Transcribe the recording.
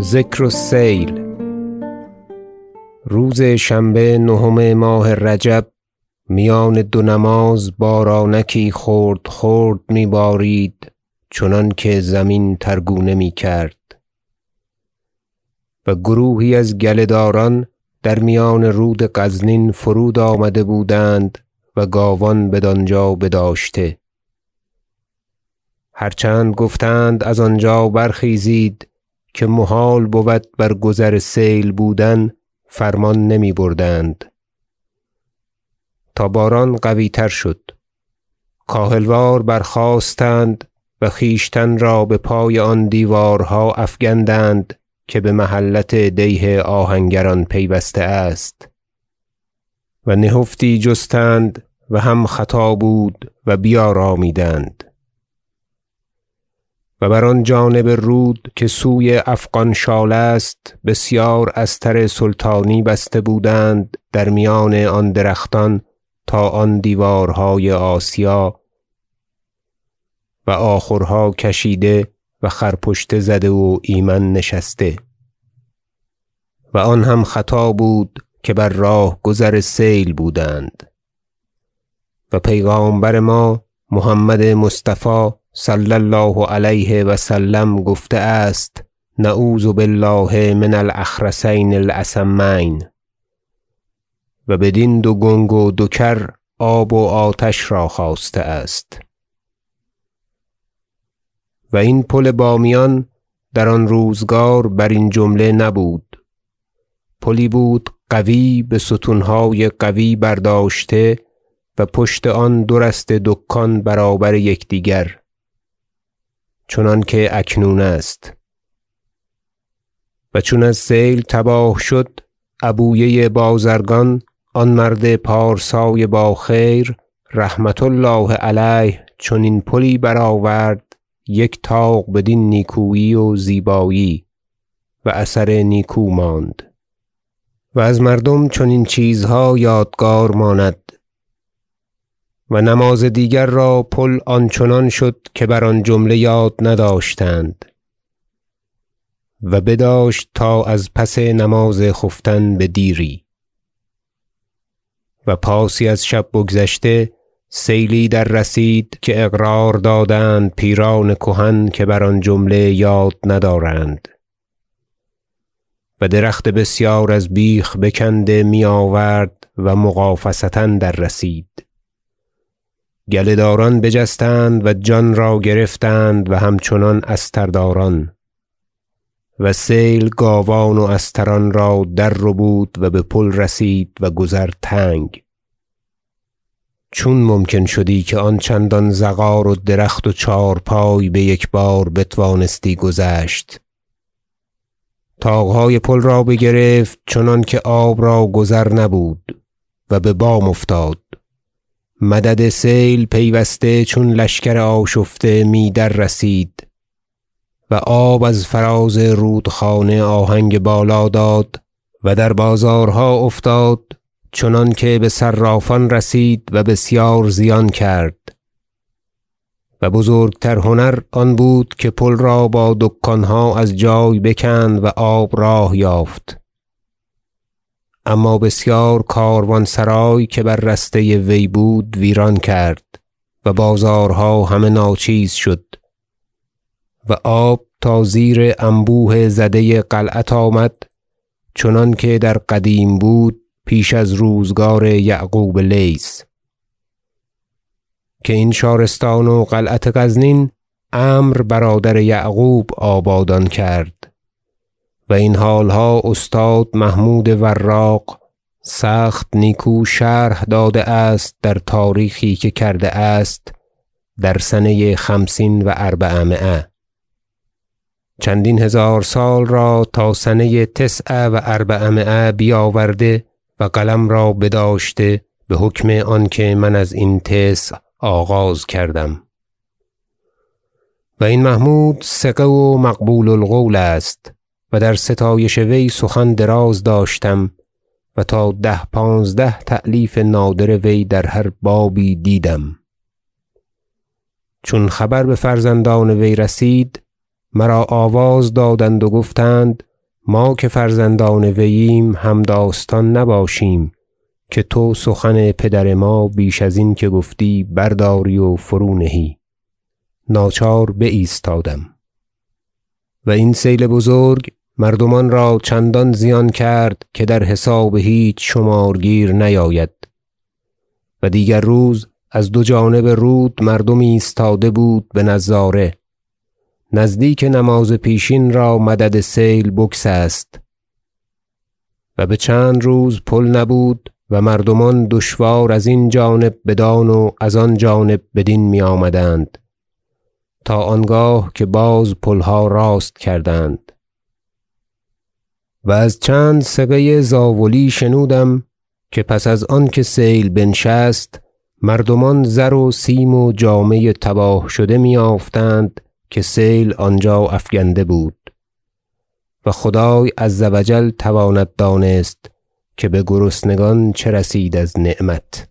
ذکر السیل. روز شنبه نهم ماه رجب میان دو نماز بارانکی خرد خرد میبارید چنانکه زمین ترگونه می‌کرد. و گروهی از گله داران در میان رود غزنین فرود آمده بودند و گاوان بدانجا بداشته. هر چند گفتند از آنجا برخیزید که محال بود بر گذر سیل بودن فرمان نمی بردند. تا باران قوی تر شد. کاهل وار برخاستند و خویشتن را بپای آن دیوارها افگندند که بمحلت دیه آهنگران پیوسته است. و نهفتی جستند و هم خطا بود و بیارامیدند. و بر آن جانب رود که سوی افغان شال است بسیار استر سلطانی بسته بودند در میان آن درختان تا آن دیوارهای آسیا و آخورها کشیده و خرپشته زده و ایمن نشسته. و آن هم خطا بود که بر راه گذر سیل بودند. و پیغامبر ما محمد مصطفی صلی الله علیه و سلم گفته است نعوذ بالله من الاخرسین الاسمین. و بدین دو گنگ و دو کر آب و آتش را خواسته است. و این پل بامیان در آن روزگار برین جمله نبود. پلی بود قوی بستونهای قوی برداشته و پشت آن دو رسته دکان برابر یکدیگر. چنانکه اکنون است. و چون از سیل تباه شد عبویه بازرگان آن مرد پارسای با خیر رحمة الله علیه چنین پلی برآورد یک طاق بدین نیکویی و زیبایی و اثر نیکو ماند. و از مردم چنین چیزها یادگار ماند. و نماز دیگر را پل آنچنان شد که بر آن جمله یاد نداشتند. و بداشت تا از پس نماز خفتن بدیری و پاسی از شب بگذشته سیلی دررسید که اقرار دادند پیران کهن که بر آن جمله یاد ندارند. و درخت بسیار از بیخ بکنده میآورد و مغافصه دررسید گله داران بجستند و جان را گرفتند و همچنان استرداران و سیل گاوان و استران را در ربود و به پل رسید و گذر تنگ. چون ممکن شدی که آن چندان زغار و درخت و چهارپای بیکبار بتوانستی گذشت. طاقهای پل را بگرفت چنانکه آب را گذر نبود و ببام افتاد. مدد سیل پیوسته چون لشکر آشفته می دررسید و آب از فراز رودخانه آهنگ بالا داد و در بازارها افتاد چنانکه بصرافان رسید و بسیار زیان کرد و بزرگتر هنر آن بود که پل را با دکانها از جای بکند و آب راه یافت. اما بسیار کاروانسرای که بر رسته وی بود ویران کرد و بازارها همه ناچیز شد و آب تا زیر انبوه زده قلعت آمد چنانکه در قدیم بود پیش از روزگار یعقوب لیث. که این شارستان و قلعت غزنین عمرو برادر یعقوب آبادان کرد. و این حالها استاد محمود وراق سخت نیکو شرح داده است در تاریخی که کرده است در سنه خمسین و اربعمایه. چندین هزار سال را تا سنه تسع و اربعمایه بیاورده و قلم را بداشته بحکم آنکه من از این تسع آغاز کردم. و این محمود ثقه و مقبول القول است. و در ستایش وی سخن دراز داشتم و تا ده پانزده تألیف نادر وی در هر بابی دیدم. چون خبر بفرزندان وی رسید مرا آواز دادند و گفتند ما که فرزندان وییم همداستان نباشیم که تو سخن پدر ما بیش ازین که گفتی برداری و فرونهی ناچار بایستادم. و این سیل بزرگ مردمان را چندان زیان کرد که در حساب هیچ شمارگیر نیاید. و دیگر روز از دو جانب رود مردم ایستاده بود بنظاره نزدیک نماز پیشین را مدد سیل بگسست. و بچند روز پل نبود و مردمان دشوار ازین جانب بدان و از آن جانب بدین میآمدند. تا آنگاه که باز پلها راست کردند. و از چند ثقه زاولی شنودم که پس از آنکه سیل بنشست مردمان زر و سیم و جامه تباه شده مییافتند که سیل آنجا افگنده بود. و خدای عز و جل تواند دانست که بگرسنگان چه رسید از نعمت.